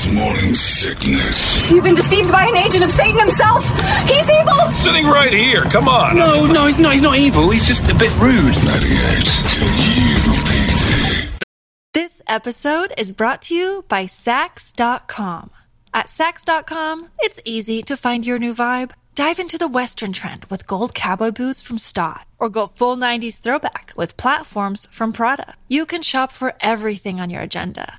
This morning sickness. You've been deceived by an agent of Satan himself. He's evil. Sitting right here. Come on. No, no, he's not. He's not evil. He's just a bit rude. 98 KUPD. This episode is brought to you by Saks.com. At Saks.com, it's easy to find your new vibe. Dive into the Western trend with gold cowboy boots from Staud, or go full 90s throwback with platforms from Prada. You can shop for everything on your agenda,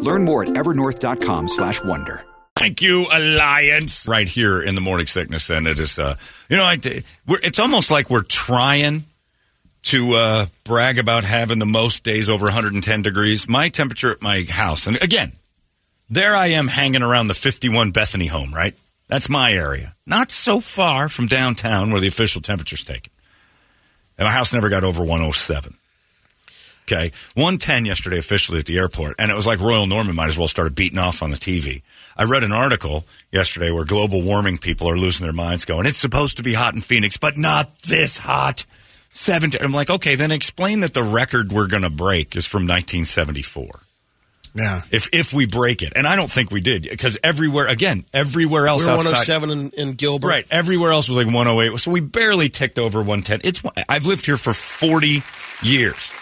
Learn more at evernorth.com slash wonder. Thank you, Alliance. Right here in the morning sickness, and it is, uh, you know, I, we're, it's almost like we're trying to uh, brag about having the most days over 110 degrees. My temperature at my house, and again, there I am hanging around the 51 Bethany home, right? That's my area. Not so far from downtown where the official temperature's taken. And my house never got over 107. Okay. 110 yesterday officially at the airport. And it was like Royal Norman might as well started beating off on the TV. I read an article yesterday where global warming people are losing their minds going, it's supposed to be hot in Phoenix, but not this hot. 70. I'm like, okay, then explain that the record we're going to break is from 1974. Yeah. If if we break it, and I don't think we did, because everywhere again, everywhere else We were outside, 107 in, in Gilbert. right, everywhere else was like 108. So we barely ticked over 110. It's I've lived here for 40 years.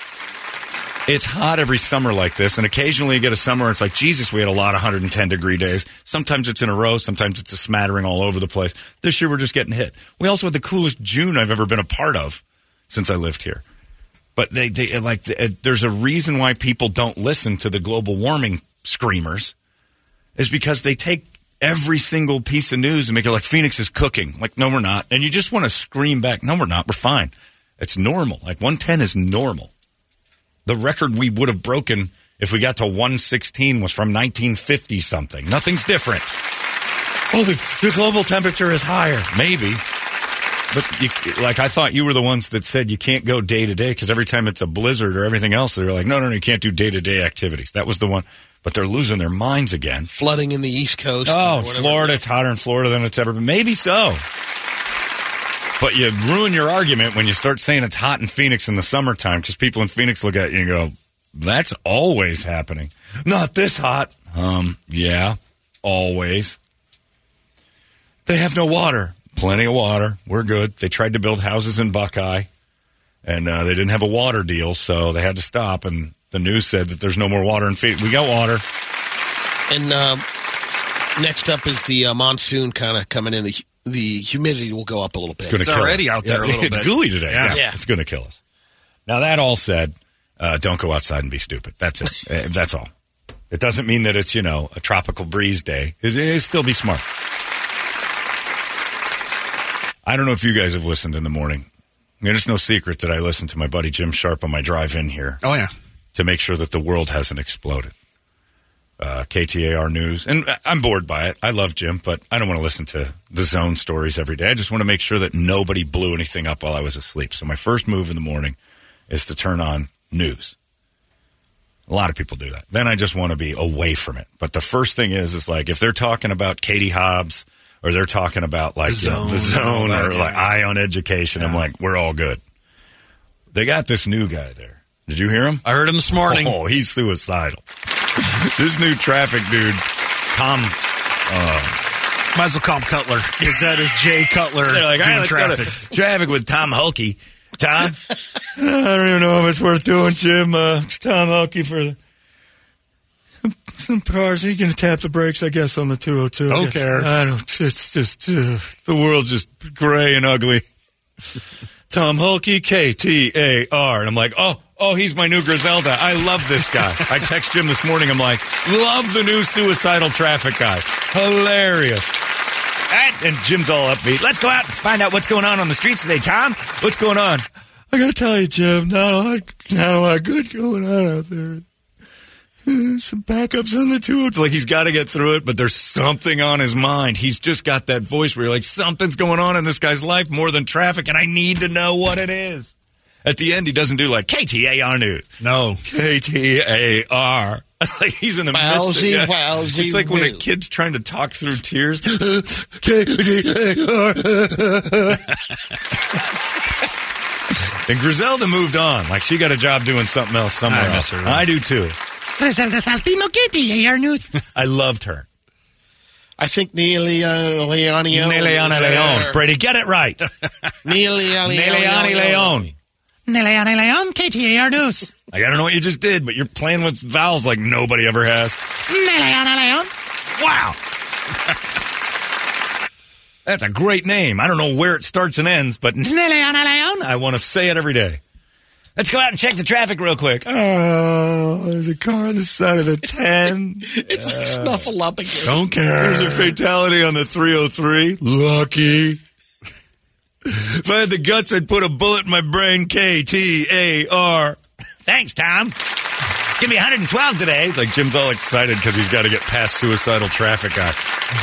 It's hot every summer like this, and occasionally you get a summer. It's like Jesus, we had a lot of 110 degree days. Sometimes it's in a row, sometimes it's a smattering all over the place. This year we're just getting hit. We also had the coolest June I've ever been a part of since I lived here. But they, they like there's a reason why people don't listen to the global warming screamers, is because they take every single piece of news and make it like Phoenix is cooking. Like no, we're not, and you just want to scream back. No, we're not. We're fine. It's normal. Like 110 is normal. The record we would have broken if we got to 116 was from 1950 something. Nothing's different. Oh, the, the global temperature is higher. Maybe. But you, like I thought you were the ones that said you can't go day to day because every time it's a blizzard or everything else, they're like, no, no, no, you can't do day to day activities. That was the one. But they're losing their minds again. Flooding in the East Coast. Oh. Florida, it's hotter in Florida than it's ever been. Maybe so. But you ruin your argument when you start saying it's hot in Phoenix in the summertime because people in Phoenix look at you and go, that's always happening. Not this hot. Um, yeah, always. They have no water. Plenty of water. We're good. They tried to build houses in Buckeye and uh, they didn't have a water deal, so they had to stop. And the news said that there's no more water in Phoenix. We got water. And um, next up is the uh, monsoon kind of coming in. The, the humidity will go up a little bit. It's going to It's kill already us. out there a little it's bit. gooey today. Yeah. Yeah, Yeah. it's going to kill us. Now that all said, uh, don't go outside and be stupid. That's it. Uh, That's all. It doesn't mean that it's you know a tropical breeze day. It, it still be smart. I don't know if you guys have listened in the morning. I mean, it's no secret that I listen to my buddy Jim Sharpe on my drive in here Oh, yeah. to make sure that the world hasn't exploded. Uh, KTAR News. And I'm bored by it. I love Jim, but I don't want to listen to the zone stories every day. I just want to make sure that nobody blew anything up while I was asleep. So my first move in the morning is to turn on news. A lot of people do that. Then I just want to be away from it. But the first thing is, is like if they're talking about Katie Hobbs or they're talking about like The you know, the Zone and all zone that, or like Eye on Education, I'm like, we're all good. They got this new guy there. Did you hear him? I heard him this morning. Oh, he's suicidal. This new traffic dude, Tom, uh, Might as well call him Cutler because that is Jay Cutler They're like, doing right, to traffic. traffic with Tom Hulkey. Tom, I don't even know if it's worth doing, Jim. Uh, it's Tom Hulkey for some cars. Are You can tap the brakes, I guess, on the 202. Don't care. I don't. It's just uh, the world's just gray and ugly. Tom Hulkey, K T A R, and I'm like, oh, oh, he's my new Griselda. I love this guy. I text Jim this morning. I'm like, love the new suicidal traffic guy. Hilarious. And Jim's all upbeat. Let's go out and find out what's going on on the streets today, Tom. What's going on? I gotta tell you, Jim, not a lot, not a lot good going on out there. Some backups on the. It's like he's got to get through it, but there's something on his mind. He's just got that voice where you're like, something's going on in this guy's life more than traffic, and I need to know what it is. At the end, he doesn't do like KTAR news. No. KTAR. like he's in the midst Wowsy, of wowsy, It's like when a kid's trying to talk through tears. KTAR. and Griselda moved on. Like she got a job doing something else somewhere I else. I do too. Griselda Saltino KTAR News. I loved her. I think Neely uh, Leone. Neleana Leon. Brady, get it right. Neely Neleani Leon. Neleana Leon KTAR News. Like, I don't know what you just did, but you're playing with vowels like nobody ever has. Neleana Leon. Wow. That's a great name. I don't know where it starts and ends, but Neleana Leon. I want to say it every day. Let's go out and check the traffic real quick. Oh, there's a car on the side of the 10. It's like uh, Snuffleupagus. Don't care. There's a fatality on the 303. Lucky. If I had the guts, I'd put a bullet in my brain. K T A R. Thanks, Tom. Give me 112 today. It's like Jim's all excited because he's got to get past suicidal traffic guy.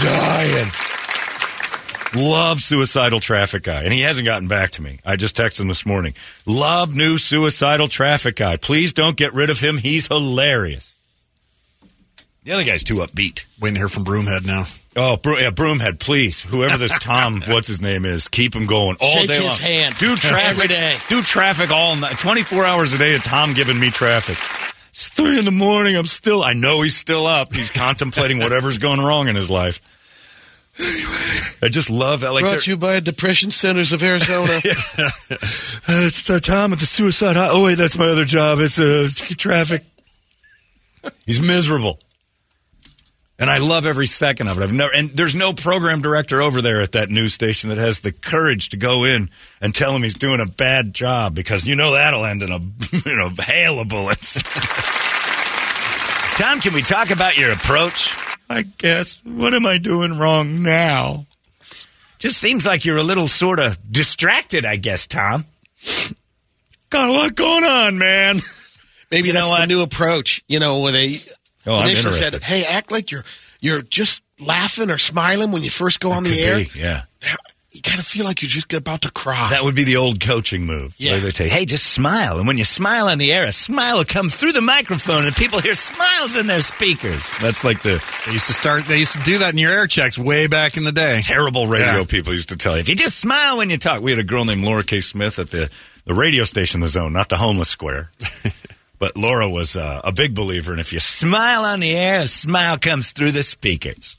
Dying. Love suicidal traffic guy. And he hasn't gotten back to me. I just texted him this morning. Love new suicidal traffic guy. Please don't get rid of him. He's hilarious. The other guy's too upbeat. Waiting to hear from Broomhead now. Oh, Bro- yeah, Broomhead, please. Whoever this Tom, what's his name is, keep him going all Shake day his long. hand Do traffic every day. Do traffic all night. 24 hours a day of Tom giving me traffic. It's three in the morning. I'm still, I know he's still up. He's contemplating whatever's going wrong in his life. Anyway, I just love that. Like, Brought to you by Depression Centers of Arizona. Uh, it's uh, Tom at the suicide. hot- Oh wait, that's my other job. It's uh, traffic. He's miserable, and I love every second of it. I've never and there's no program director over there at that news station that has the courage to go in and tell him he's doing a bad job because you know that'll end in a you know hail of bullets. Tom, can we talk about your approach? I guess. What am I doing wrong now? Just seems like you're a little sort of distracted, I guess, Tom. Got a lot going on, man. Maybe You that's what? the new approach. You know, where they Oh, I'm initially interested. said, "Hey, act like you're you're just laughing or smiling when you first go on the air." be, yeah. You kind of feel like you're just about to cry. That would be the old coaching move. Yeah. Where they say, hey, just smile. And when you smile on the air, a smile will come through the microphone and people hear smiles in their speakers. That's like the They used to start. They used to do that in your air checks way back in the day. terrible radio Yeah. people used to tell you. If you just smile when you talk. We had a girl named Laura K. Smith at the, the radio station, The Zone, not the homeless square. but Laura was uh, a big believer in if you smile on the air, a smile comes through the speakers.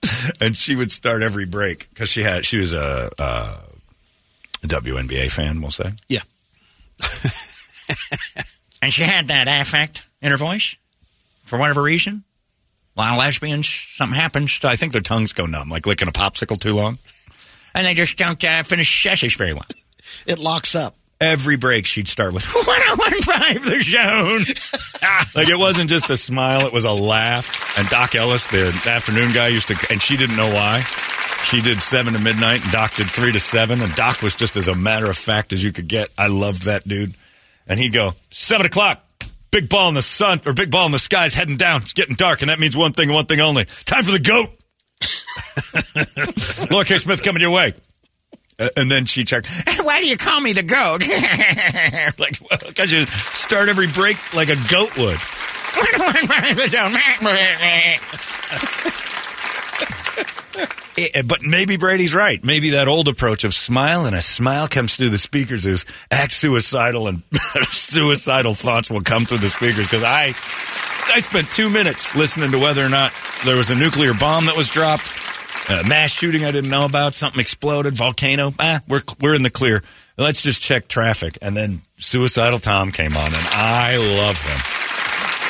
and she would start every break because she had she was a, uh, a WNBA fan, we'll say. yeah. And she had that affect in her voice for whatever reason. While lesbians, something happens. I think their tongues go numb, like licking a popsicle too long. And they just don't uh, finish sessions very well. It locks up. Every break, she'd start with 1015 The Zone. like it wasn't just a smile, it was a laugh. And Doc Ellis, the afternoon guy, used to, and she didn't know why. She did 7 to midnight, and Doc did 3 to 7. And Doc was just as a matter of fact as you could get. I loved that dude. And he'd go, 7 o'clock. Big ball in the sun, or big ball in the sky is heading down. It's getting dark, and that means one thing and one thing only. Time for the goat. Laura K. Smith coming your way. Uh, and then she checked. Why do you call me the goat? like, because you start every break like a goat would. Eh, but maybe Brady's right. Maybe that old approach of smile and a smile comes through the speakers is act suicidal and suicidal thoughts will come through the speakers. Because I, I spent two minutes listening to whether or not there was a nuclear bomb that was dropped Uh, mass shooting I didn't know about. Something exploded. Volcano. Ah, we're we're in the clear. Let's just check traffic. And then suicidal Tom came on, and I love him.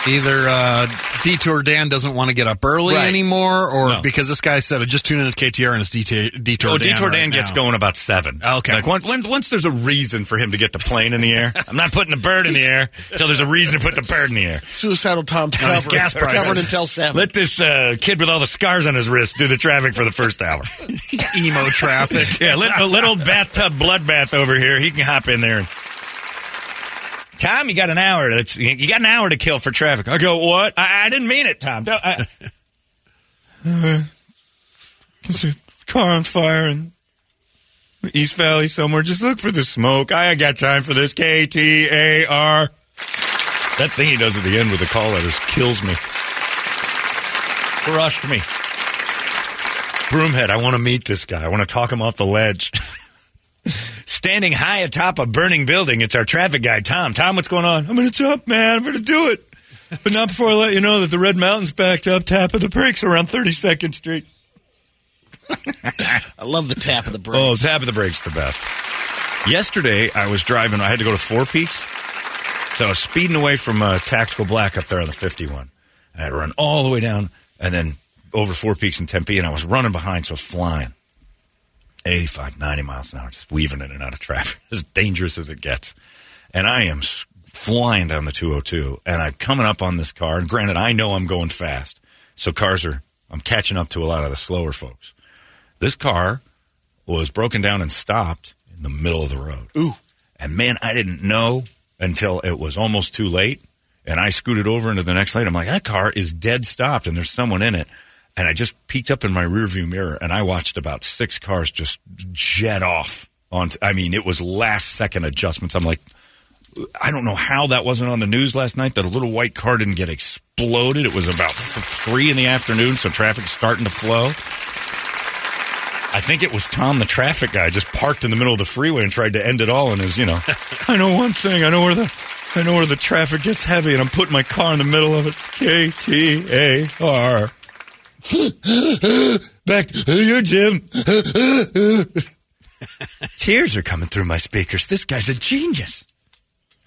Either uh, Detour Dan doesn't want to get up early Right. anymore, or No. because this guy said, I just tuned in to KTR and it's Detour, Detour Oh, Dan. Detour right Dan gets now." going about seven. Okay. Like once, when, once there's a reason for him to get the plane in the air, I'm not putting the bird in the air until there's a reason to put the bird in the air. Suicidal Tom's Now, his covered, gas prices. covered until seven. Let this uh, kid with all the scars on his wrist do the traffic for the first hour. Emo traffic. yeah, let, a little bathtub bloodbath over here. He can hop in there. And... Tom, you got an hour. That's, you got an hour to kill for traffic. I go, what? I, I didn't mean it, Tom. Don't, I... A car on fire in East Valley somewhere. Just look for the smoke. I got time for this. K T A R. That thing he does at the end with the call letters kills me. Crushed me. Broomhead, I want to meet this guy. I want to talk him off the ledge. Standing high atop a burning building, it's our traffic guy, Tom. Tom, what's going on? I'm going to jump, man. I'm going to do it. But not before I let you know that the Red Mountain's backed up. Tap of the brakes around 32nd Street. I love the tap of the brakes. Oh, tap of the brakes the best. Yesterday, I was driving. I had to go to Four Peaks, so I was speeding away from uh, Tactical Black up there on the 51. I had to run all the way down and then over Four Peaks in Tempe, and I was running behind, so I was flying 85, 90 miles an hour, just weaving in and out of traffic, as dangerous as it gets. And I am flying down the 202, and I'm coming up on this car. And granted, I know I'm going fast, so cars are. I'm catching up to a lot of the slower folks. This car was broken down and stopped in the middle of the road. Ooh. And man, I didn't know until it was almost too late. And I scooted over into the next lane. I'm like, that car is dead stopped and there's someone in it. And I just peeked up in my rearview mirror and I watched about six cars just jet off. On, I mean, it was last second adjustments. I'm like, I don't know how that wasn't on the news last night that a little white car didn't get exploded. It was about three in the afternoon, so traffic's starting to flow. I think it was Tom, the traffic guy, just parked in the middle of the freeway and tried to end it all. And his, you know, I know one thing. I know where the I know where the traffic gets heavy, and I'm putting my car in the middle of it. K T A R. Back to you, Jim. Tears are coming through my speakers. This guy's a genius.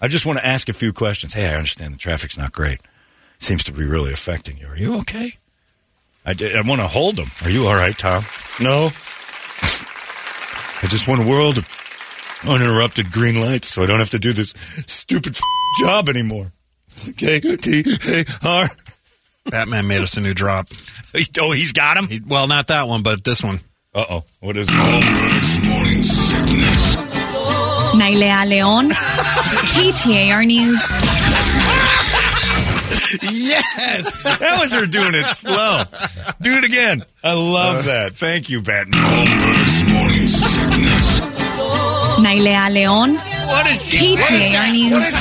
I just want to ask a few questions. Hey, I understand the traffic's not great. Seems to be really affecting you. Are you okay? I want to hold him. Are you all right, Tom? No. I just want a world of uninterrupted green lights so I don't have to do this stupid f- job anymore. K T A R. Batman made us a new drop. Oh, he's got him? He, well, not that one, but this one. Uh oh. What is it? Holmberg's morning sickness. Nailea Leon. KTAR News. Yes! That was her doing it slow. Do it again. I love that. Thank you, Batman. Holmberg's morning sickness. Nailea Leon. What is she? KTAR News.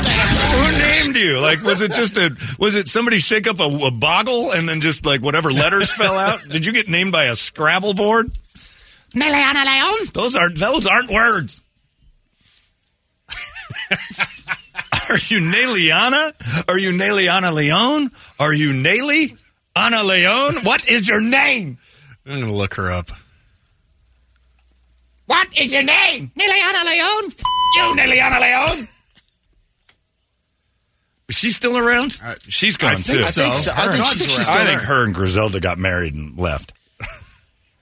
Who named you? Like, was it just a? Was it somebody shake up a, a boggle and then just like whatever letters fell out? Did you get named by a Scrabble board? Neliana Leon? Those aren't, those aren't words. are you Naliana? Are you Naliana Leon? Are you Naley? Anna Leon? What is your name? I'm going to look her up. What is your name? Naliana Leon? F- you, Naliana Leon. Is she still around? She's gone think too. I think so. I think she's around. I think her and Griselda got married and left.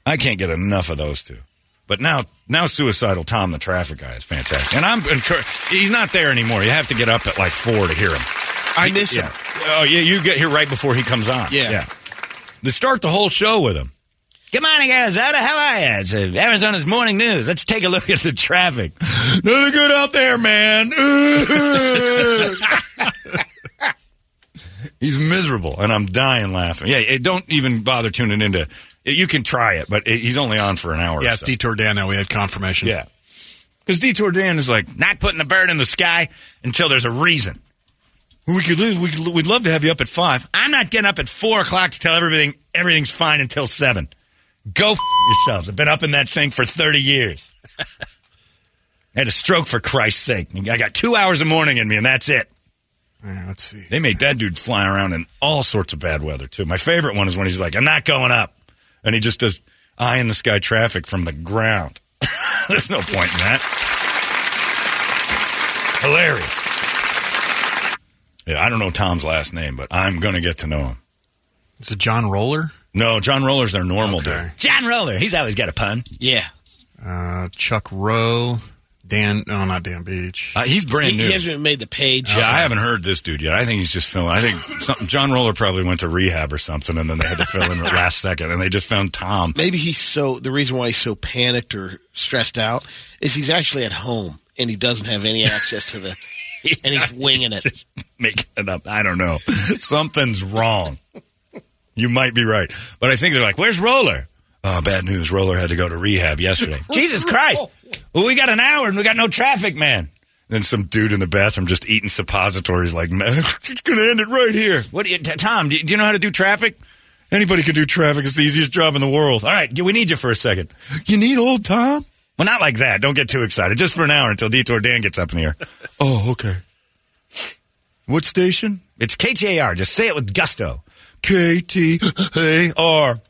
I can't get enough of those two. But now, now suicidal Tom, the traffic guy, is fantastic, and I'm encour- he's not there anymore. You have to get up at like four to hear him. I miss Yeah. him. Oh yeah, you get here right before he comes on. Yeah. yeah. To start the whole show with him. Good morning, Arizona. How are you? It's uh, Arizona's morning news. Let's take a look at the traffic. Nothing good out there, man. He's miserable, and I'm dying laughing. Yeah, don't even bother tuning into. You can try it, but it, he's only on for an hour. It's so. Detour Dan now. We had confirmation. Yeah. Because Detour Dan is like, not putting the bird in the sky until there's a reason. We could, lose- we could, we'd love to have you up at five. I'm not getting up at four o'clock to tell everything everything's fine until seven. Go f- yourselves. I've been up in that thing for 30 years. I had a stroke for Christ's sake. I got two hours of morning in me, and that's it. Yeah, let's see. They made that dude fly around in all sorts of bad weather, too. My favorite one is when he's like, I'm not going up. And he just does, eye in the sky traffic from the ground. There's no point in that. Hilarious. Yeah, I don't know Tom's last name, but I'm going to get to know him. Is it John Roller? No, John Roller's their normal Okay. dude. John Roller, he's always got a pun. Yeah. Uh, Chuck Rowe, Dan. No, not Dan Beach. Uh, he's brand He, new. he hasn't made the page. Yeah, I haven't heard this dude yet. I think he's just filling. I think something, John Roller probably went to rehab or something, and then they had to fill in at last second, and they just found Tom. Maybe he's so. The reason why he's so panicked or stressed out is he's actually at home and he doesn't have any access to the. and he's winging it. Just making it up. I don't know. Something's wrong. You might be right, but I think they're like, "Where's Roller?" Oh, bad news. Roller had to go to rehab yesterday. Jesus Christ! Well, we got an hour and we got no traffic, man. Then some dude in the bathroom just eating suppositories, like, man, it's going to end it right here. What, do you, T- Tom? Do you, do you know how to do traffic? Anybody could do traffic. It's the easiest job in the world. All right, we need you for a second. You need old Tom? Well, not like that. Don't get too excited. Just for an hour until Detour Dan gets up in the air. oh, okay. What station? It's KTAR. Just say it with gusto. KTAR.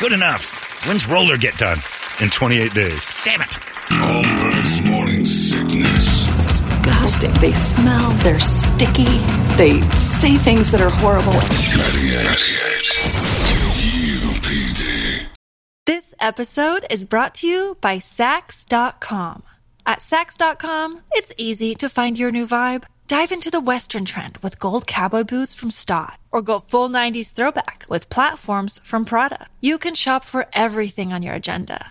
Good enough. When's Roller get done? In 28 days. Damn it. Holmberg's morning sickness. Disgusting. They smell. They're sticky. They say things that are horrible. 98. UPD. This episode is brought to you by Saks.com. At Saks.com, it's easy to find your new vibe. Dive into the Western trend with gold cowboy boots from Staud, or go full 90s throwback with platforms from Prada. You can shop for everything on your agenda,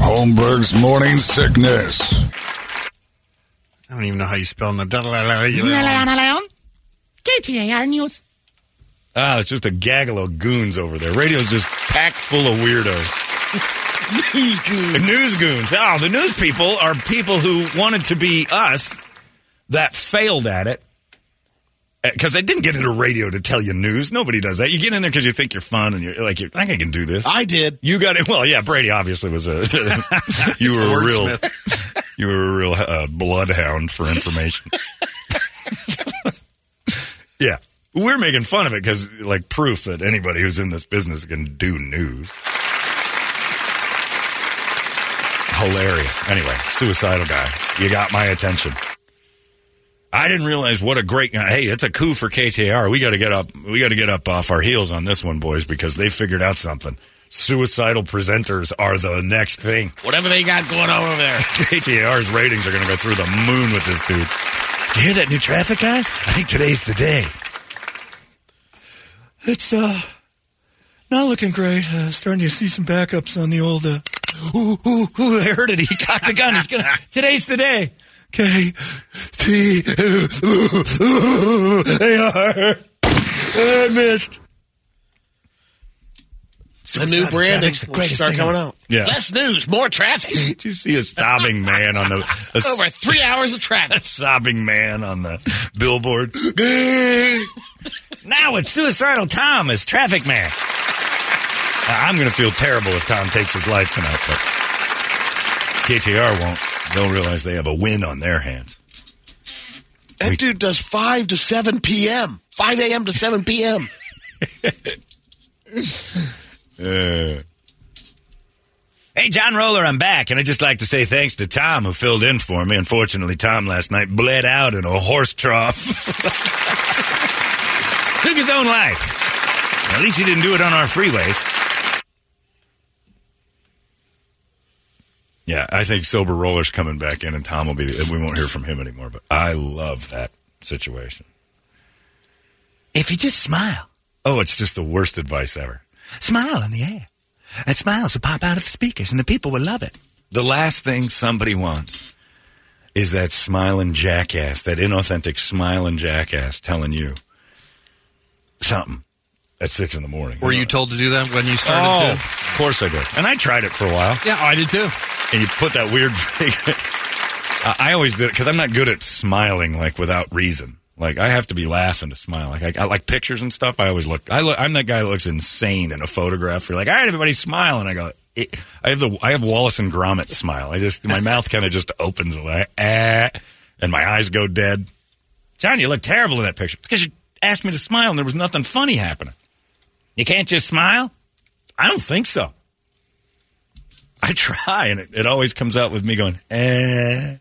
Holmberg's morning sickness. I don't even know how you spell the. KTAR News. Ah, it's just a gaggle of goons over there. Radio's just packed full of weirdos. News goon. News goons. Oh, the news people are people who wanted to be us that failed at it. Because I didn't get into radio to tell you news. Nobody does that. You get in there because you think you're fun and you're like, you think I can do this. I did. You got it. Well, yeah, Brady obviously was a. you were a real. You were a real uh, bloodhound for information. yeah, we're making fun of it because, like, proof that anybody who's in this business can do news. Hilarious. Anyway, suicidal guy. You got my attention. I didn't realize what a great. Hey, it's a coup for KTR. We got to get up. We got to get up off our heels on this one, boys, because they figured out something. Suicidal presenters are the next thing. Whatever they got going on over there. KTAR's ratings are going to go through the moon with this dude. Did you hear that new traffic guy? I think today's the day. It's uh not looking great. Uh, starting to see some backups on the old. Uh, ooh, ooh, ooh! I heard it. He cocked the gun. He's gonna. Today's the day. K T A R. I missed. The new branding Traffic's the will start thing coming out. Yeah. Less news, more traffic. Did you see a sobbing man on the a Over three hours of traffic. sobbing man on the billboard. now it's suicidal Tom as traffic man. Uh, I'm going to feel terrible if Tom takes his life tonight, but KTR won't. They'll realize they have a win on their hands. That dude does 5 to 7 p.m. 5 a.m. to 7 p.m. Uh, Hey, John Roller, I'm back, and I'd just like to say thanks to Tom who filled in for me. Unfortunately, Tom last night bled out in a horse trough. Took his own life. At least he didn't do it on our freeways. Yeah, I think Sober Roller's coming back in, and Tom will be. We won't hear from him anymore, but I love that situation. If you just smile. Oh, it's just the worst advice ever. Smile in the air. And smiles will pop out of the speakers, and the people will love it. The last thing somebody wants is that smiling jackass, that inauthentic smiling jackass telling you something at six in the morning. Were you told to do that when you started Oh, to? of course I did. And I tried it for a while. Yeah, I did too. And you put that weird. I I always did it because I'm not good at smiling like without reason. Like I have to be laughing to smile. Like I, I like pictures and stuff. I always look. I look. I'm that guy that looks insane in a photograph. You're like, all right, everybody smile, and I go. It, I have the I have Wallace and Gromit smile. I just my mouth kind of just opens like ah, and my eyes go dead. John, you look terrible in that picture. It's because you asked me to smile and there was nothing funny happening. You can't just smile. I don't think so. I try, and it, it always comes out with me going, eh.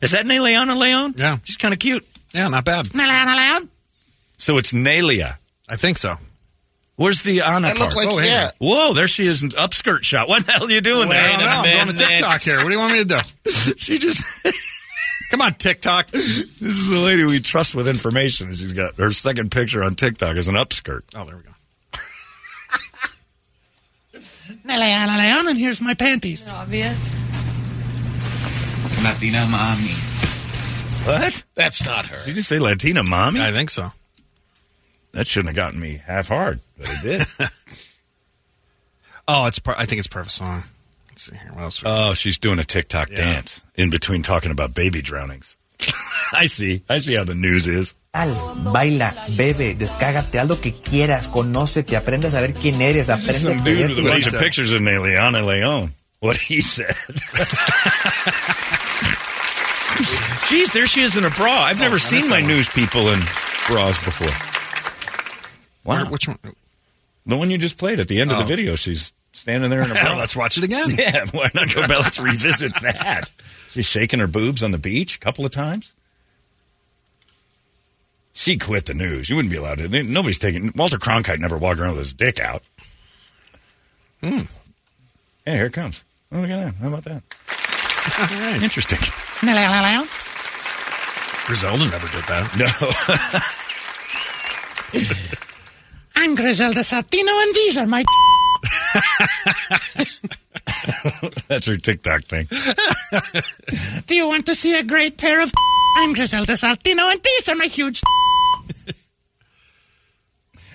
Is that Neleana Leon? Yeah. She's kind of cute. Yeah, not bad. Neleana Leon? So it's Nelia. I think so. Where's the Anna That part? looked like Oh, hey. yeah. Whoa, there she is, an upskirt shot. What the hell are you doing Wait there? a I don't know. I'm going to. TikTok here. What do you want me to do? She just. Come on, TikTok. this is the lady we trust with information. and She's got her second picture on TikTok as an upskirt. Oh, there we go. Neleana Leon, and here's my panties. Obvious. Latina mommy. What? That's not her. Did you just say Latina mommy? I think so. That shouldn't have gotten me half hard, but it did. Oh, it's. Part, I think it's part of a song. Let's see here. What else? oh, she's doing a TikTok Yeah. dance in between talking about baby drownings. I see. I see how the news is. Baila, bebe, descágate, haz lo que quieras, conócete, aprende a saber quién eres, This aprende some a dude quererte with a y bunch of pictures of Neleana Leon. What he said. Jeez, there she is in a bra. I've never seen my one. news people in bras before. Wow. Where- which one? The one you just played at the end of the Oh. video. She's standing there in a bra. Let's watch it again. Yeah, why not go back? Let's revisit that. She's shaking her boobs on the beach a couple of times. She quit the news. You wouldn't be allowed to. Nobody's taking. Walter Cronkite never walked around with his dick out. Hmm. Yeah, here it comes. Oh, look at that. How about that? Interesting. Griselda never did that. No. I'm Griselda Satino, and these are my. That's her TikTok thing. Do you want to see a great pair of? I'm Griselda Saltino, and these are my huge.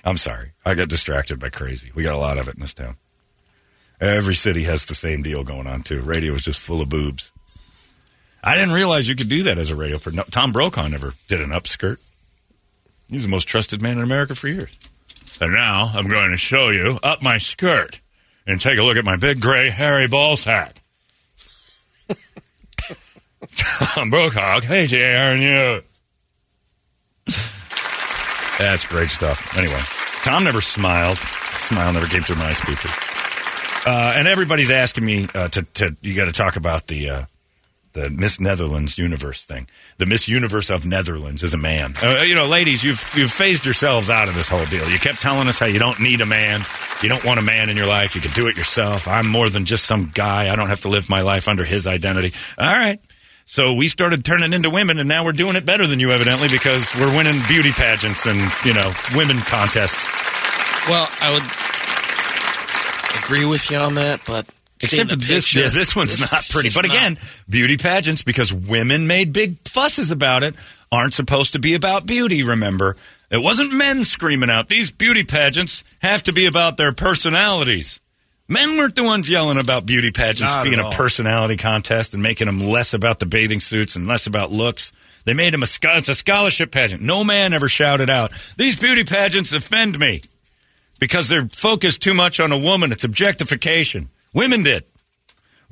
I'm sorry. I got distracted by crazy. We got a lot of it in this town. Every city has the same deal going on too. Radio is just full of boobs. I didn't realize you could do that as a radio. Per- no, Tom Brokaw never did an upskirt. He's the most trusted man in America for years. And now I'm going to show you up my skirt and take a look at my big gray hairy ball sack. Tom Brokaw, KJR and you. That's great stuff. Anyway, Tom never smiled. Smile never came through my speaker. Uh, and everybody's asking me uh, to, to you got to talk about the uh, the Miss Netherlands universe thing. The Miss Universe of Netherlands is a man. Uh, you know, ladies, you've you've phased yourselves out of this whole deal. You kept telling us how you don't need a man, you don't want a man in your life, you can do it yourself. I'm more than just some guy. I don't have to live my life under his identity. All right. So we started turning into women, and now we're doing it better than you, evidently, because we're winning beauty pageants and you know women contests. Well, I would agree with you on that, but Except the this yeah, this one's it's not pretty. But not- again, beauty pageants because women made big fusses about it aren't supposed to be about beauty. Remember, it wasn't men screaming out these beauty pageants have to be about their personalities. Men weren't the ones yelling about beauty pageants Not being a personality contest and making them less about the bathing suits and less about looks. They made them a it's a scholarship pageant. No man ever shouted out, "These beauty pageants offend me." because they're focused too much on a woman. It's objectification. Women did.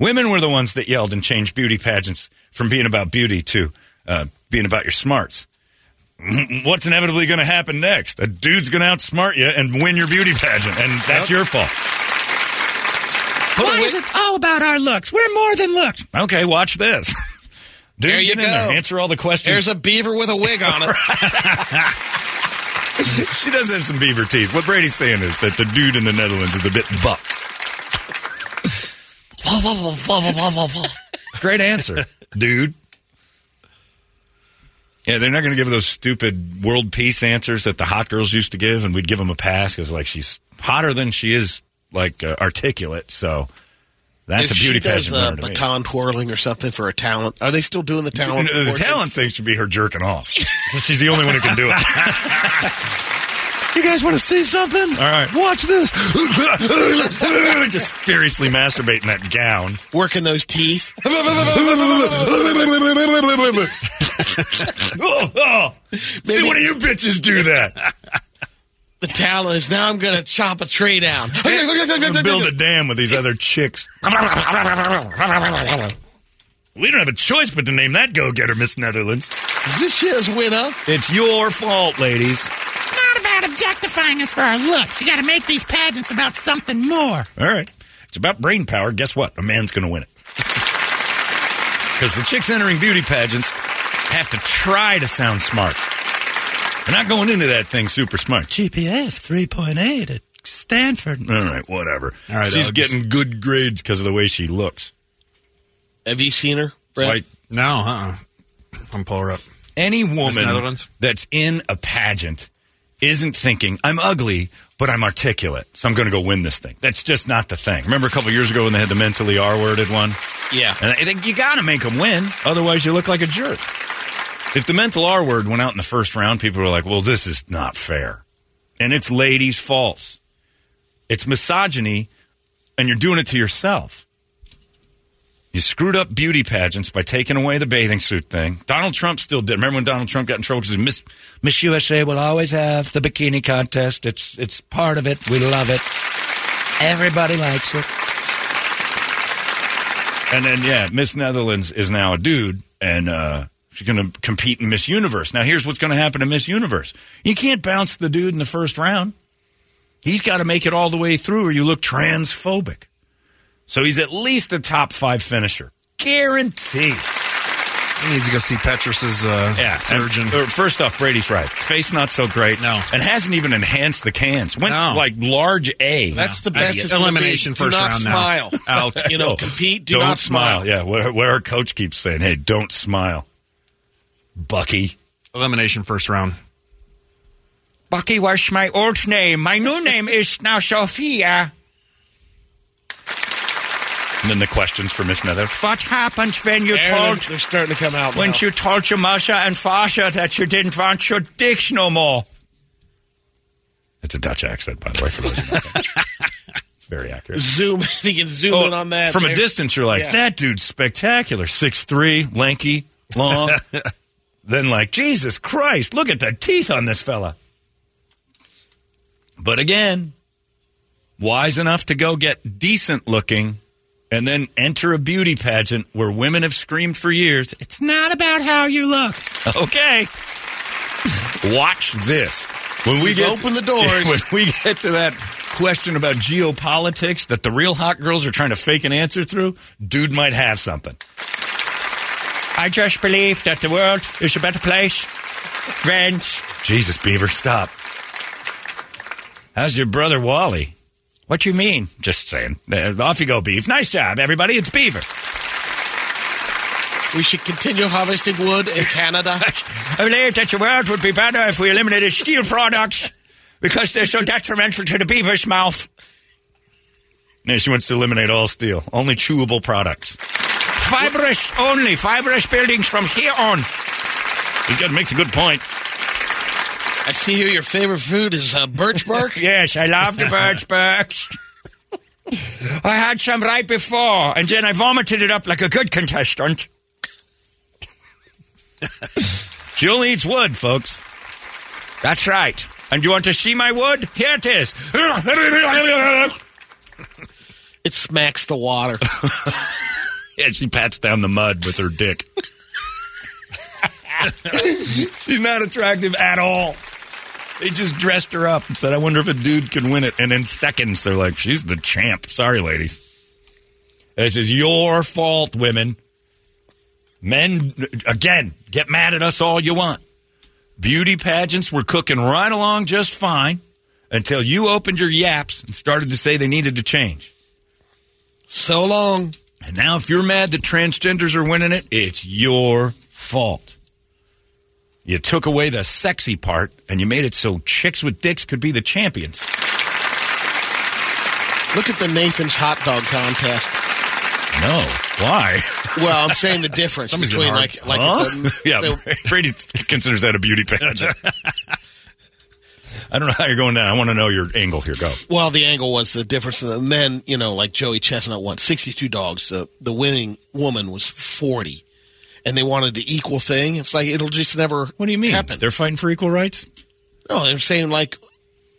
Women were the ones that yelled and changed beauty pageants from being about beauty to uh, being about your smarts. What's inevitably going to happen next? A dude's going to outsmart you and win your beauty pageant, and that's your fault. Why is it all about our looks? We're more than looks. Okay, watch this. Dude, There you get in there. go. Answer all the questions. There's a beaver with a wig on it. she does have some beaver teeth. What Brady's saying is that the dude in the Netherlands is a bit buck. Great answer, dude. Yeah, they're not going to give those stupid world peace answers that the hot girls used to give, and we'd give them a pass because, like, she's hotter than she is, like, uh, articulate. So That's if a beauty she does, pageant uh, to me. baton twirling or something for a talent. Are they still doing the talent? the talent thing should be her jerking off. She's the only one who can do it. you guys want to see something? All right, watch this. Just furiously masturbating that gown. Working those teeth. oh, oh. See one of you bitches do that. The talent is now I'm going to chop a tree down. build a dam with these other chicks. We don't have a choice but to name that go-getter Miss Netherlands. Is this year's winner? It's your fault, ladies. Not about objectifying us for our looks. You got to make these pageants about something more. All right. It's about brain power. Guess what? A man's going to win it. Because the chicks entering beauty pageants have to try to sound smart. They're not going into that thing super smart. GPA 3.8 at Stanford. All right, whatever. All right, She's Uggs. getting good grades because of the way she looks. Have you seen her, Brett? Like, No, uh-uh. I'm pull her up. any Miss woman Netherlands? that's in a pageant isn't thinking, I'm ugly, but I'm articulate, so I'm going to go win this thing. That's just not the thing. Remember a couple years ago when they had the mentally R-worded one? Yeah. And I think you got to make them win, otherwise you look like a jerk. If the mental R word went out in the first round, people were like, well, this is not fair. And it's ladies' faults. It's misogyny, and you're doing it to yourself. You screwed up beauty pageants by taking away the bathing suit thing. Donald Trump still did. Remember when Donald Trump got in trouble because Miss, Miss USA will always have the bikini contest. It's it's part of it. We love it. Everybody likes it. And then yeah, Miss Netherlands is now a dude, and uh, she's going to compete in Miss Universe. Now here's what's going to happen to Miss Universe. You can't bounce the dude in the first round. He's got to make it all the way through, or you look transphobic. So he's at least a top five finisher, guaranteed. He needs to go see Petrus's uh, Yeah, surgeon. And, uh, first off, Brady's right. Face not so great. No. and hasn't even enhanced the cans. Went No. like large A. That's the best. It's Elimination be. first do not round now. smile. Out. You know, No. compete. Do don't not smile. Yeah, where, where our coach keeps saying, "Hey, don't smile." Bucky. Elimination first round. Bucky was my old name. My new name is now Sophia. And then the questions for Miss Nether. What happens when you There, they're, told they're starting to come out. when now. you told your mother and Fasha that you didn't want your dicks no more? It's a Dutch accent, by the way, for those who don't know. It's very accurate. zoom, you can zoom Oh, in on that From a distance, you're like, Yeah. that dude's spectacular. Six three, lanky, long. then like, Jesus Christ, look at the teeth on this fella. But again, wise enough to go get decent looking and then enter a beauty pageant where women have screamed for years. It's not about how you look. Okay. Watch this. When we get opened the doors. when we get to that question about geopolitics that the real hot girls are trying to fake an answer through, dude might have something. I just believe that the world is a better place. Friends, Jesus, Beaver, stop. How's your brother Wally? What you mean? Just saying. Uh, off you go, Beef. Nice job, everybody. It's Beaver. We should continue harvesting wood in Canada. I believe that the world would be better if we eliminated steel products because they're so detrimental to the beaver's mouth. Yeah, she wants to eliminate all steel. Only chewable products. Fibrous only, fibrous buildings from here on. He's got makes a good point. I see here your favorite food is uh, birch bark. Yes, I love the birch barks. I had some right before, and then I vomited it up like a good contestant. She only eats wood, folks. That's right. And you want to see my wood? Here it is. It smacks the water. Yeah, she pats down the mud with her dick. She's not attractive at all. They just dressed her up and said, I wonder if a dude can win it. And in seconds, they're like, she's the champ. Sorry, ladies. This is your fault, women. Men, again, get mad at us all you want. Beauty pageants were cooking right along just fine until you opened your yaps and started to say they needed to change. So long. And now, if you're mad that transgenders are winning it, it's your fault. You took away the sexy part and you made it so chicks with dicks could be the champions. Look at the Nathan's hot dog contest. No. Why? Well, I'm saying the difference Somebody's between like like Huh? the- yeah, the- Brady considers that a beauty pageant. I don't know how you're going down. I want to know your angle here. Go. Well, the angle was the difference. the men, you know, like Joey Chestnut won 62 dogs. The the winning woman was 40, and they wanted the equal thing. It's like it'll just never. What do you mean? Happen. They're fighting for equal rights. No, they're saying like,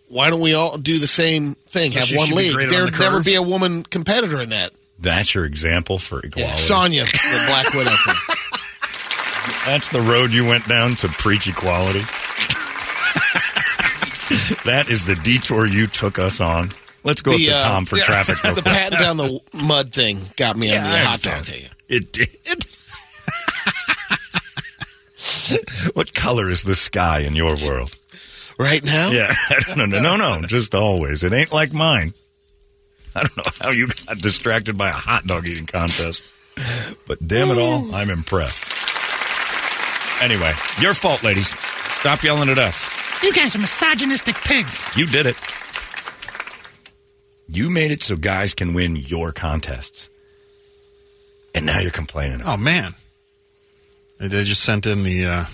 why don't we all do the same thing? So Have one league. There'd the never be a woman competitor in that. That's your example for equality. Yeah, Sonya, the Black Widow. That's the road you went down to preach equality. that is the detour you took us on. Let's go The, up to uh, Tom for yeah, traffic. the patting down the mud thing got me on the I hot dog thing. It did. what color is the sky in your world? Right now? Yeah, no, no, no, no, just always. It ain't like mine. I don't know how you got distracted by a hot dog eating contest, but damn it all, I'm impressed. Anyway, your fault, ladies. Stop yelling at us. You guys are misogynistic pigs. You did it. You made it so guys can win your contests. And now you're complaining. Oh man, they they just sent in the. uh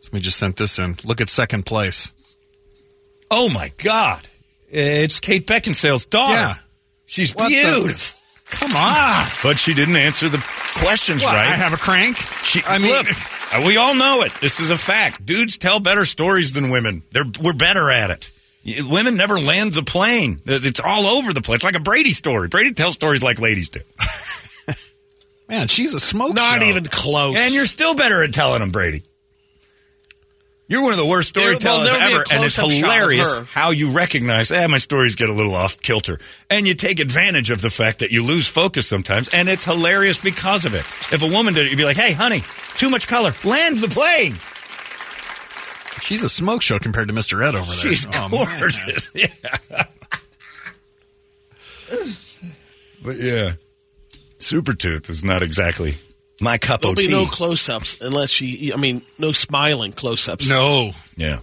Somebody just sent this in. Look at second place. Oh my God. It's Kate Beckinsale's daughter. Yeah. She's What the- beautiful. Come on. But she didn't answer the questions What, right. I have a crank. She, I mean- look, uh, we all know it. This is a fact. Dudes tell better stories than women. They're we're better at it. Women never land the plane. It's all over the place. It's like a Brady story. Brady tells stories like ladies do. Man, she's a smoke show. Not show. even close. And you're still better at telling them, Brady. You're one of the worst storytellers there'll never be a ever, and it's close-up shot of hilarious how you recognize, eh, my stories get a little off kilter, and you take advantage of the fact that you lose focus sometimes, and it's hilarious because of it. If a woman did it, you'd be like, "Hey, honey, too much color, land the plane." She's a smoke show compared to Mr. Ed over there. She's Oh, man. gorgeous. Yeah. but yeah, Super Tooth is not exactly my cup There'll of be no close-ups unless she. I mean, no smiling close-ups. No. Yeah.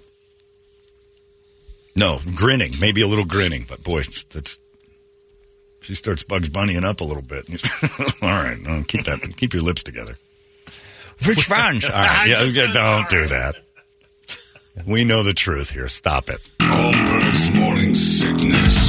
No, grinning, maybe a little grinning, but boy, that's she starts Bugs Bunnying up a little bit. All right, no, keep that, keep your lips together. Which ones? All right, yeah, yeah, don't do that. We know the truth here. Stop it. Holmberg's morning sickness.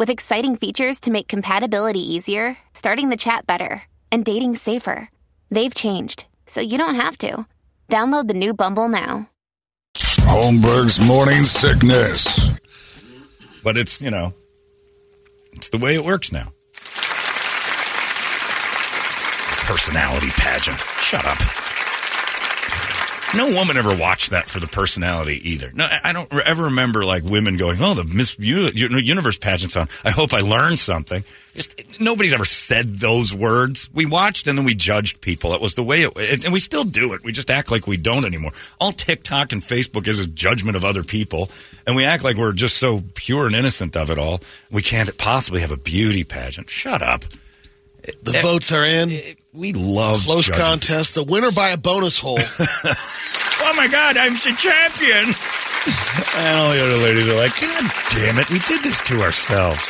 with exciting features to make compatibility easier, starting the chat better, and dating safer. They've changed, so you don't have to. Download the new Bumble now. Holmberg's morning sickness. But it's you know, it's the way it works now. Personality pageant. Shut up. No woman ever watched that for the personality either. No, I don't ever remember like women going, "Oh, the Miss Universe pageant's on. I hope I learned something." Just, nobody's ever said those words. We watched and then we judged people. It was the way it, and we still do it. We just act like we don't anymore. All TikTok and Facebook is a judgment of other people, and we act like we're just so pure and innocent of it all. We can't possibly have a beauty pageant. Shut up. The votes are in. We love Close judging. contest. The winner by a bonus hole. oh my God, I'm the champion. and all the other ladies are like, God damn it, we did this to ourselves.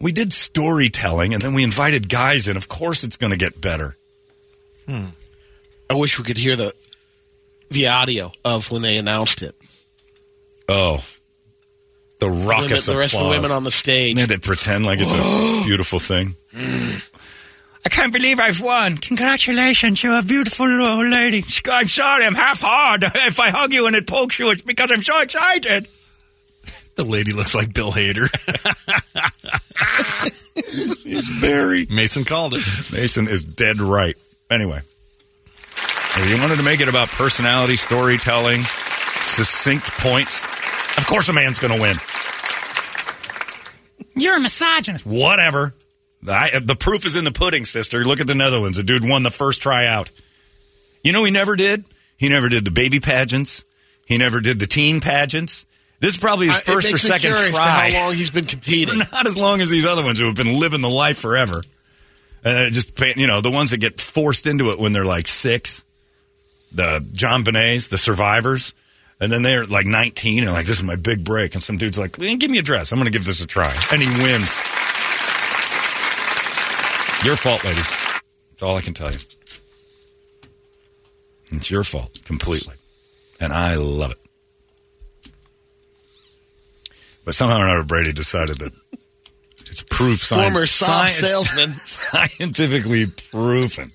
We did storytelling and then we invited guys in. Of course it's going to get better. Hmm. I wish we could hear the the audio of when they announced it. Oh. The raucous the rest of the women on the stage. They had to pretend like it's a beautiful thing. I kind can't believe I've won. Congratulations, you're a beautiful old lady. I'm sorry, I'm half hard. If I hug you and it pokes you, it's because I'm so excited. The lady looks like Bill Hader. He's very. Mason called it. Mason is dead right. Anyway, if you wanted to make it about personality, storytelling, succinct points, of course a man's going to win. You're a misogynist. Whatever. I, the proof is in the pudding, sister. Look at the Netherlands. The dude won the first tryout. You know he never did? He never did the baby pageants. He never did the teen pageants. This is probably his first or second try. how long he's been competing. Not as long as these other ones who have been living the life forever. And it just, you know, the ones that get forced into it when they're like six, the JonBenéts, the survivors. And then they're like 19 and like, this is my big break. And some dude's like, "Eh, give me a dress. I'm going to give this a try. And he wins. Your fault, ladies. That's all I can tell you. It's your fault completely. And I love it. But somehow or another, Brady decided that it's proof Former science, Saab science- salesman. scientifically proven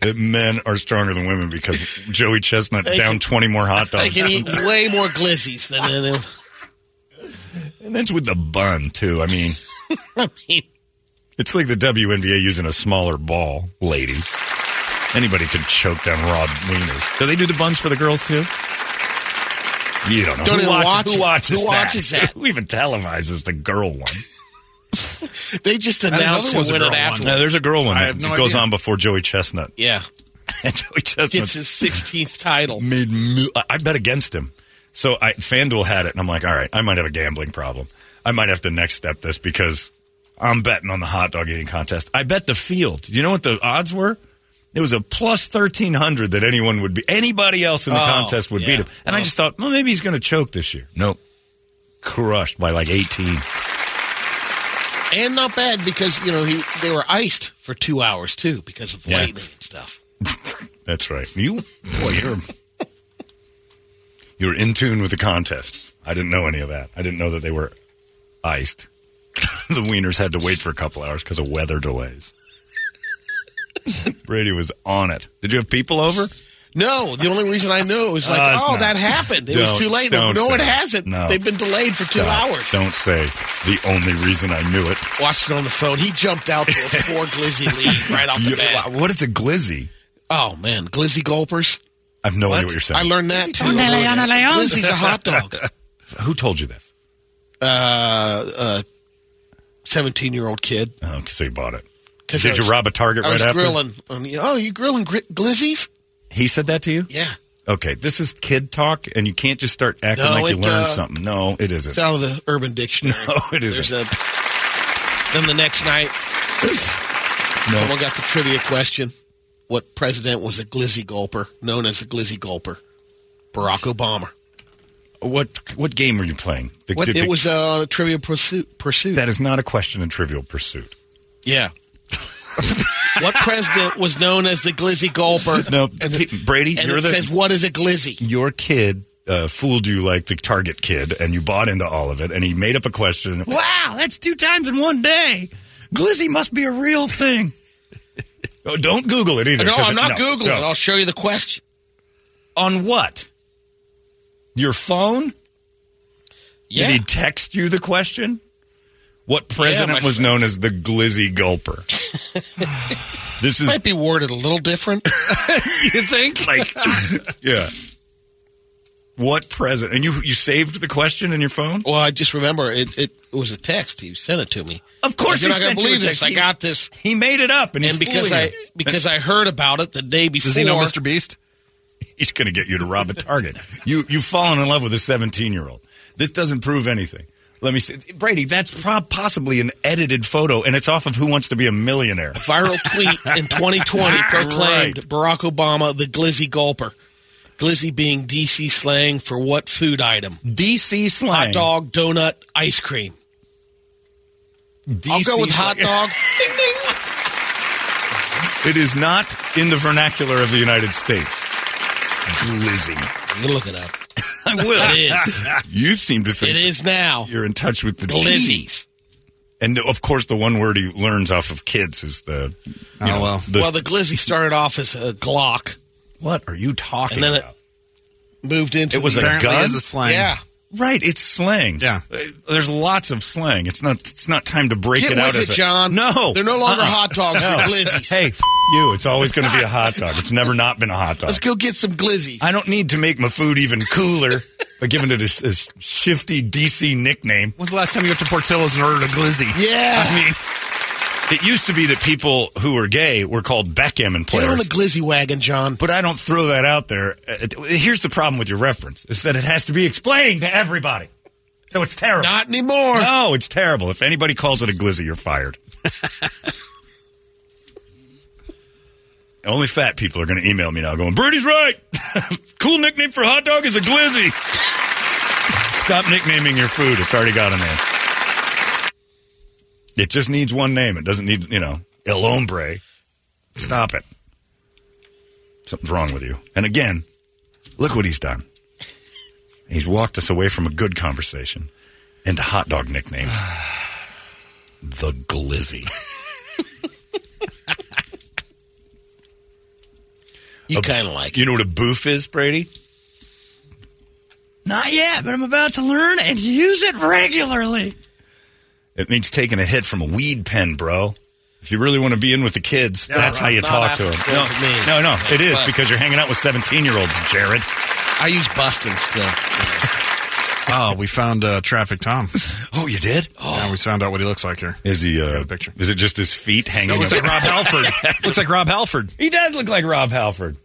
that men are stronger than women because Joey Chestnut They down 20 more hot dogs. I can eat way more glizzies than than- And that's with the bun, too. I mean, I mean, it's like the WNBA using a smaller ball, ladies. Anybody could choke down raw wieners. Do they do the buns for the girls, too? You don't know. Don't who, even watch- watch who watches Who that? watches that? who even televises the girl one? they just announced who a win it afterwards. No, there's a girl one I that have no goes idea. on before Joey Chestnut. Yeah. And Joey Chestnut Gets his 16th title. made I bet against him. So I FanDuel had it, and I'm like, all right, I might have a gambling problem. I might have to next step this because I'm betting on the hot dog eating contest. I bet the field. Do you know what the odds were? It was a plus thirteen hundred that anyone would be anybody else in the Oh, contest would yeah. beat him. And I Oh. just thought, well, maybe he's going to choke this year. Nope, crushed by like eighteen. And not bad because, you know, he they were iced for two hours, too, because of Yeah. lightning and stuff. That's right. You, boy, you're you're in tune with the contest. I didn't know any of that. I didn't know that they were iced. the Wieners had to wait for a couple hours because of weather delays. Brady was on it. Did you have people over? No, the only reason I know is like, Uh, it's oh, not. that happened. It was Don't- too late. No, don't no say it that. hasn't. No. They've been delayed for two Stop. hours. Don't say the only reason I knew it. Watched it on the phone. He jumped out to a four glizzy lead right off the You- bat. what is a glizzy? Oh, man. Glizzy gulpers. I have no idea what you're saying. I learned that too. Glizzy Leon, Leon. Glizzy's a hot dog. Who told you this? Uh, uh, 17 year old kid. Oh, so you bought it. 'Cause Did I you rob a Target I right was after? grilling. The, oh, you grilling gri- glizzies? He said that to you? Yeah. Okay, this is kid talk, and you can't just start acting No, like you it, learned uh, something. No, it isn't. It's out of the Urban Dictionary. No, it isn't. A, then the next night, someone got the trivia question. What president was a glizzy gulper, known as a glizzy gulper? Barack Obama. What what game were you playing? The- What, the- it was uh, a trivia pursuit. pursuit. that is not a question in Trivial Pursuit. yeah. what president was known as the glizzy gulper? No, and, P- Brady, and you're it the says, what is a glizzy? your kid uh, fooled you like the Target kid, and you bought into all of it, and he made up a question. Wow, that's two times in one day. Glizzy must be a real thing. Oh, don't Google it either. No, I'm not no, Googling no. I'll show you the question. On what? Your phone? Yeah. Did he text you the question? What president my was friend. known as the Glizzy Gulper? this is Might be worded a little different. you think? Like, yeah. What president? And you you saved the question in your phone? Well, I just remember it, it, it was a text. He sent it to me. Of course, You're he not going to believe this. text. I got this. He made it up, and, And because I you. because I heard about it the day before. Does he know Mr. Beast? he's going to get you to rob a Target. you you've fallen in love with a 17 year old. This doesn't prove anything. Let me see, Brady. That's prob- possibly an edited photo, and it's off of Who Wants to Be a Millionaire. A viral tweet in 2020 proclaimed Barack Obama the glizzy gulper. Glizzy being DC slang for what food item? DC slang. Hot dog, donut, ice cream. I'll go DC with hot slang. dog. It is not in the vernacular of the United States. Glizzy. You look it up. I will. It is. You seem to think It is now. you're in touch with the Glizzies. And of course, the one word he learns off of kids is the. Oh, you Oh, know, well. the- well, the Glizzy started off as a Glock, what are you talking and then about? it moved into It was the, a Apparently gun? is a slang. Yeah, Right, it's slang. Yeah. Uh, there's lots of slang. It's not. It's not time to break Get it out as it, a- John. No, They're no longer Uh-uh. hot dogs, No. glizzies. Hey, f- you. It's always going to be a hot dog. It's never not been a hot dog. let's go get some Glizzies. I don't need to make my food even cooler by giving it a, a shifty DC nickname. When's the last time you went to Portillo's and ordered a glizzy? Yeah. I mean, it used to be that people who were gay were called backgammon players. Get on the Glizzy wagon, John. but I don't throw that out there. Uh, Here's the problem with your reference: is that it has to be explained to everybody. So it's terrible. Not anymore. No, it's terrible. If anybody calls it a glizzy, you're fired. Only fat people are going to email me now going, Birdie's right. cool nickname for hot dog is a glizzy. Stop nicknaming your food. It's already got a name. It just needs one name. It doesn't need, you know, El Hombre. Stop it. Something's wrong with you. And again, look what he's done. He's walked us away from a good conversation into hot dog nicknames. the Glizzy. You kind of like. You know what a boof is, Brady? Not yet, but I'm about to learn and use it regularly. It means taking a hit from a weed pen, bro. If you really want to be in with the kids, that's how you talk to them. No, me. no, no, it is But- because you're hanging out with 17 year olds, Jared. I use busting still. Oh, we found uh, Traffic Tom. Oh, you did? Yeah, we found out what he looks like here. Is he? Uh, a picture. Is it just his feet hanging? It looks up? like Rob Halford. looks like Rob Halford. He does look like Rob Halford.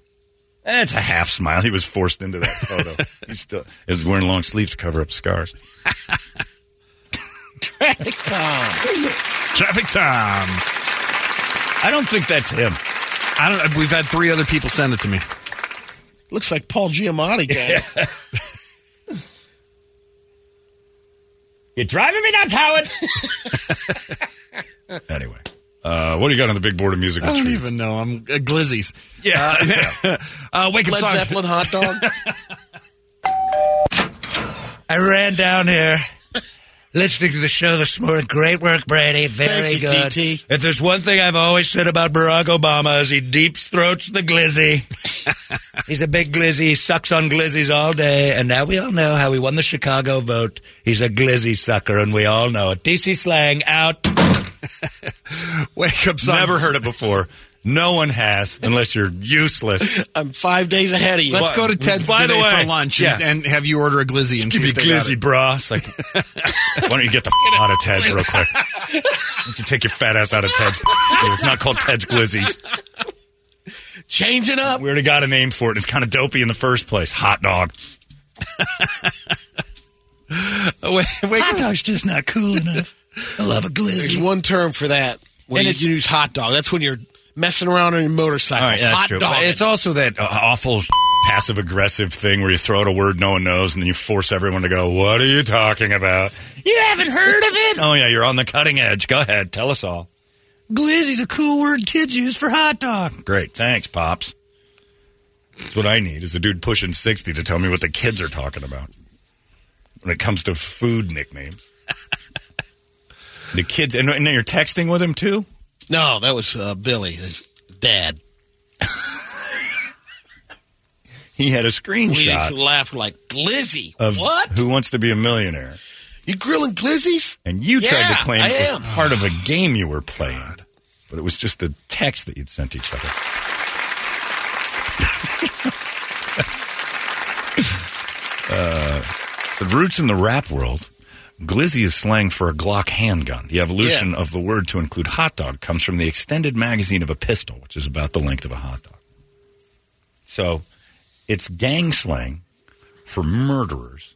That's a half smile. He was forced into that photo. He's still is wearing long sleeves to cover up scars. Traffic Tom. Traffic Tom. I don't think that's him. I don't. We've had three other people send it to me. Looks like Paul Giamatti guy. You're driving me nuts, Howard. anyway, uh, what do you got on the big board of musical I don't treats? even know. I'm uh, glizzies. Yeah. Uh, wake up Led song. Zeppelin hot dog. I ran down here listening to the show this morning. Great work, Brady. Very Thank you, good. DT. If there's one thing I've always said about Barack Obama is he deep throats the glizzy. He's a big glizzy. He sucks on glizzies all day. And now we all know how he won the Chicago vote. He's a glizzy sucker, and we all know it. DC slang out. Wake up song. Never heard it before. No one has, unless you're useless. I'm five days ahead of you. Let's go to Ted's By the today way, for lunch yeah. and, and have you order a glizzy and Give see me if glizzy, it. bra. It's like, why don't you get the f- out of Ted's real quick? Why don't you take your fat ass out of Ted's? It's not called Ted's Glizzies. Change it up. We already got a name for it. It's kind of dopey in the first place. Hot dog. Wait, wake Hot dog's just not cool enough. I love a glizzy. There's one term for that. When And you it's- use hot dog. That's when you're messing around on your motorcycle. All right, that's hot true. dog. It's also that uh, awful passive aggressive thing where you throw out a word no one knows and then you force everyone to go, What are you talking about? You haven't heard of it? Oh, yeah, you're on the cutting edge. Go ahead. Tell us all. Glizzy's a cool word kids use for hot dog. Great. Thanks, Pops. That's what I need is a dude pushing 60 to tell me what the kids are talking about when it comes to food nicknames. the kids, and, and you're texting with him too? No, that was uh, Billy, his dad. He had a screenshot. We laughed like glizzy. of what? Who Wants to Be a Millionaire. You grilling glizzies? And you tried to claim I it am. was part of a game you were playing, but it was just a text that you'd sent each other. uh, so roots in the rap world. Glizzy is slang for a Glock handgun. The evolution Yeah. of the word to include hot dog comes from the extended magazine of a pistol, which is about the length of a hot dog. So it's gang slang for murderers.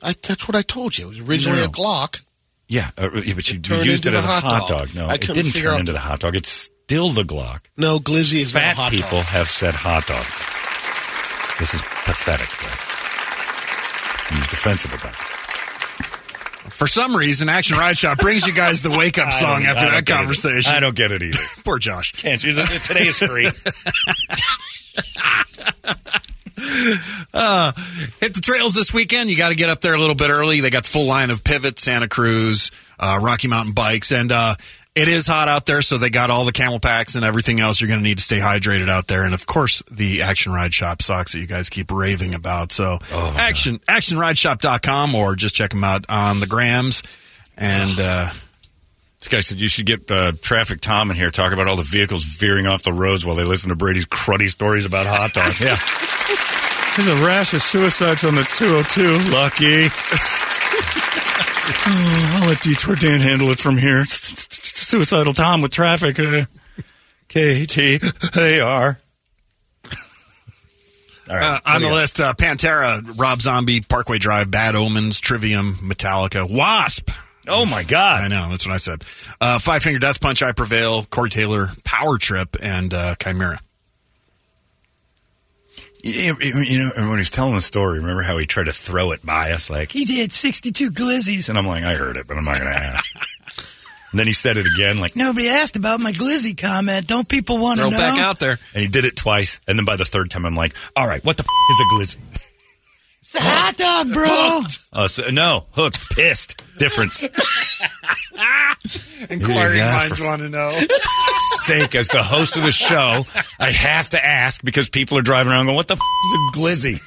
I, that's what I told you. It was originally No. a Glock. Yeah, uh, but you, you used it as a hot hot dog. dog. No, it didn't turn into the- hot dog. It's still the Glock. No, glizzy is not Fat hot people dog. have said hot dog. This is pathetic, bro. He's defensive about it. For some reason, Action Ride Shop brings you guys the wake up song after that conversation. I don't get it either. Poor Josh. Can't you? Today is free. Uh, hit the trails this weekend. You got to get up there a little bit early. They got the full line of Pivot, Santa Cruz, uh, Rocky Mountain bikes, and uh, it is hot out there. So they got all the CamelBaks and everything else. You're going to need to stay hydrated out there, and of course the Action Ride Shop socks that you guys keep raving about. So action actionrideshop.com or just check them out on the grams. And uh, This guy said you should get uh, Traffic Tom in here talk about all the vehicles veering off the roads while they listen to Brady's cruddy stories about hot dogs. Yeah. There's a rash of suicides on the 202. Lucky. Oh, I'll let Detour Dan handle it from here. Suicidal Tom with traffic. Uh, K-T-A-R. All right. Uh, on the got? list, uh, Pantera, Rob Zombie, Parkway Drive, Bad Omens, Trivium, Metallica, Wasp. Oh my God! I know that's what I said. Uh, Five Finger Death Punch, I Prevail, Corey Taylor, Power Trip, and uh, Chimaira. You, you- you know, when he was telling the story, remember how he tried to throw it by us? Like, he did 62 glizzies. And I'm like, I heard it, but I'm not going to ask. and then he said it again, like, Nobody asked about my glizzy comment. Don't people want to know? Back out there. And he did it twice. And then by the third time, I'm like, all right, what the f- is a glizzy? It's a hot dog, bro. Uh, so, no, hooked, pissed. Difference. Inquiring Yeah, minds for- want to know. Sake, as the host of the show, I have to ask because people are driving around going, what the f- is a glizzy?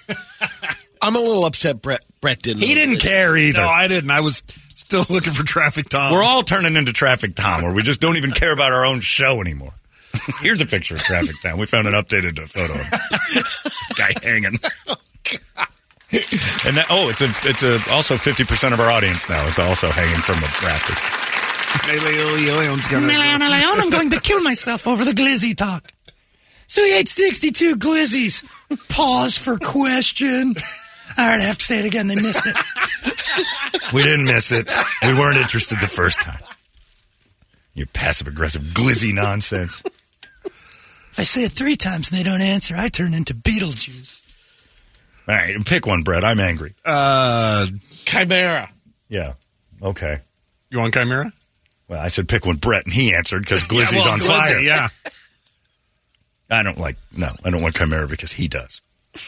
I'm a little upset Brett Brett didn't. He didn't this. care either. No, I didn't. I was still looking for Traffic Tom. We're all turning into Traffic Tom, where we just don't even care about our own show anymore. Here's a picture of Traffic Tom. We found an updated photo of guy hanging. And that, oh, it's a it's a also fifty percent of our audience now is also hanging from a rafter. Leon, Leon, I'm going to kill myself over the glizzy talk. So he ate 62 glizzies. Pause for question. All right, I have to say it again. They missed it. We didn't miss it. We weren't interested the first time. You passive aggressive glizzy nonsense. I say it three times and they don't answer, I turn into Beetlejuice. All right, pick one, Brett. I'm angry. Uh, Chimaira. Yeah. Okay. You want Chimaira? Well, I said pick one, Brett, and he answered because Glizzy's Yeah, well, on Glizzy, fire. yeah. I don't like no, I don't want Chimaira because he does.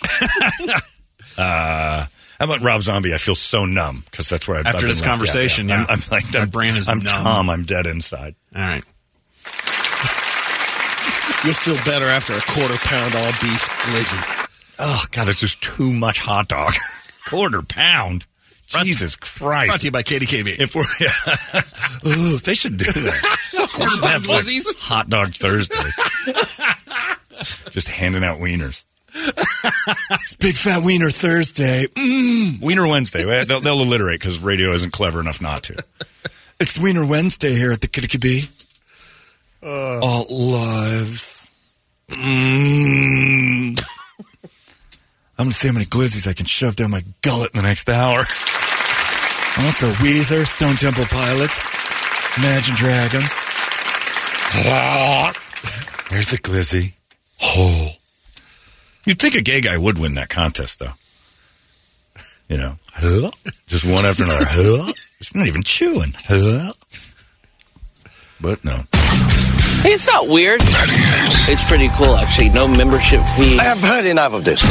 uh, how about Rob Zombie? I feel so numb because that's where I've After I've been this left. conversation, yeah. I'm, I'm like My I'm- brain is I'm numb. Tom. I'm dead inside. All right. You'll feel better after a quarter pound all beef glizzy. Oh God, that's just too much hot dog. Quarter pound. Jesus Christ. Brought to you by KDKB. If we're, yeah. Ooh, they should do that. They should have like hot dog Thursday. Just handing out wieners. It's Big Fat Wiener Thursday. Mm. Wiener Wednesday. They'll, they'll alliterate because radio isn't clever enough not to. It's Wiener Wednesday here at the KDKB. All lives. Mm. I'm going to see how many glizzies I can shove down my gullet in the next hour. Also, Weezer, Stone Temple Pilots, Imagine Dragons. There's a glizzy. Hole. You'd think a gay guy would win that contest, though. You know, huh? just one after another. Huh? It's not even chewing. Huh? But no. Hey, it's not weird. It's pretty cool, actually. No membership fee. I have heard enough of this.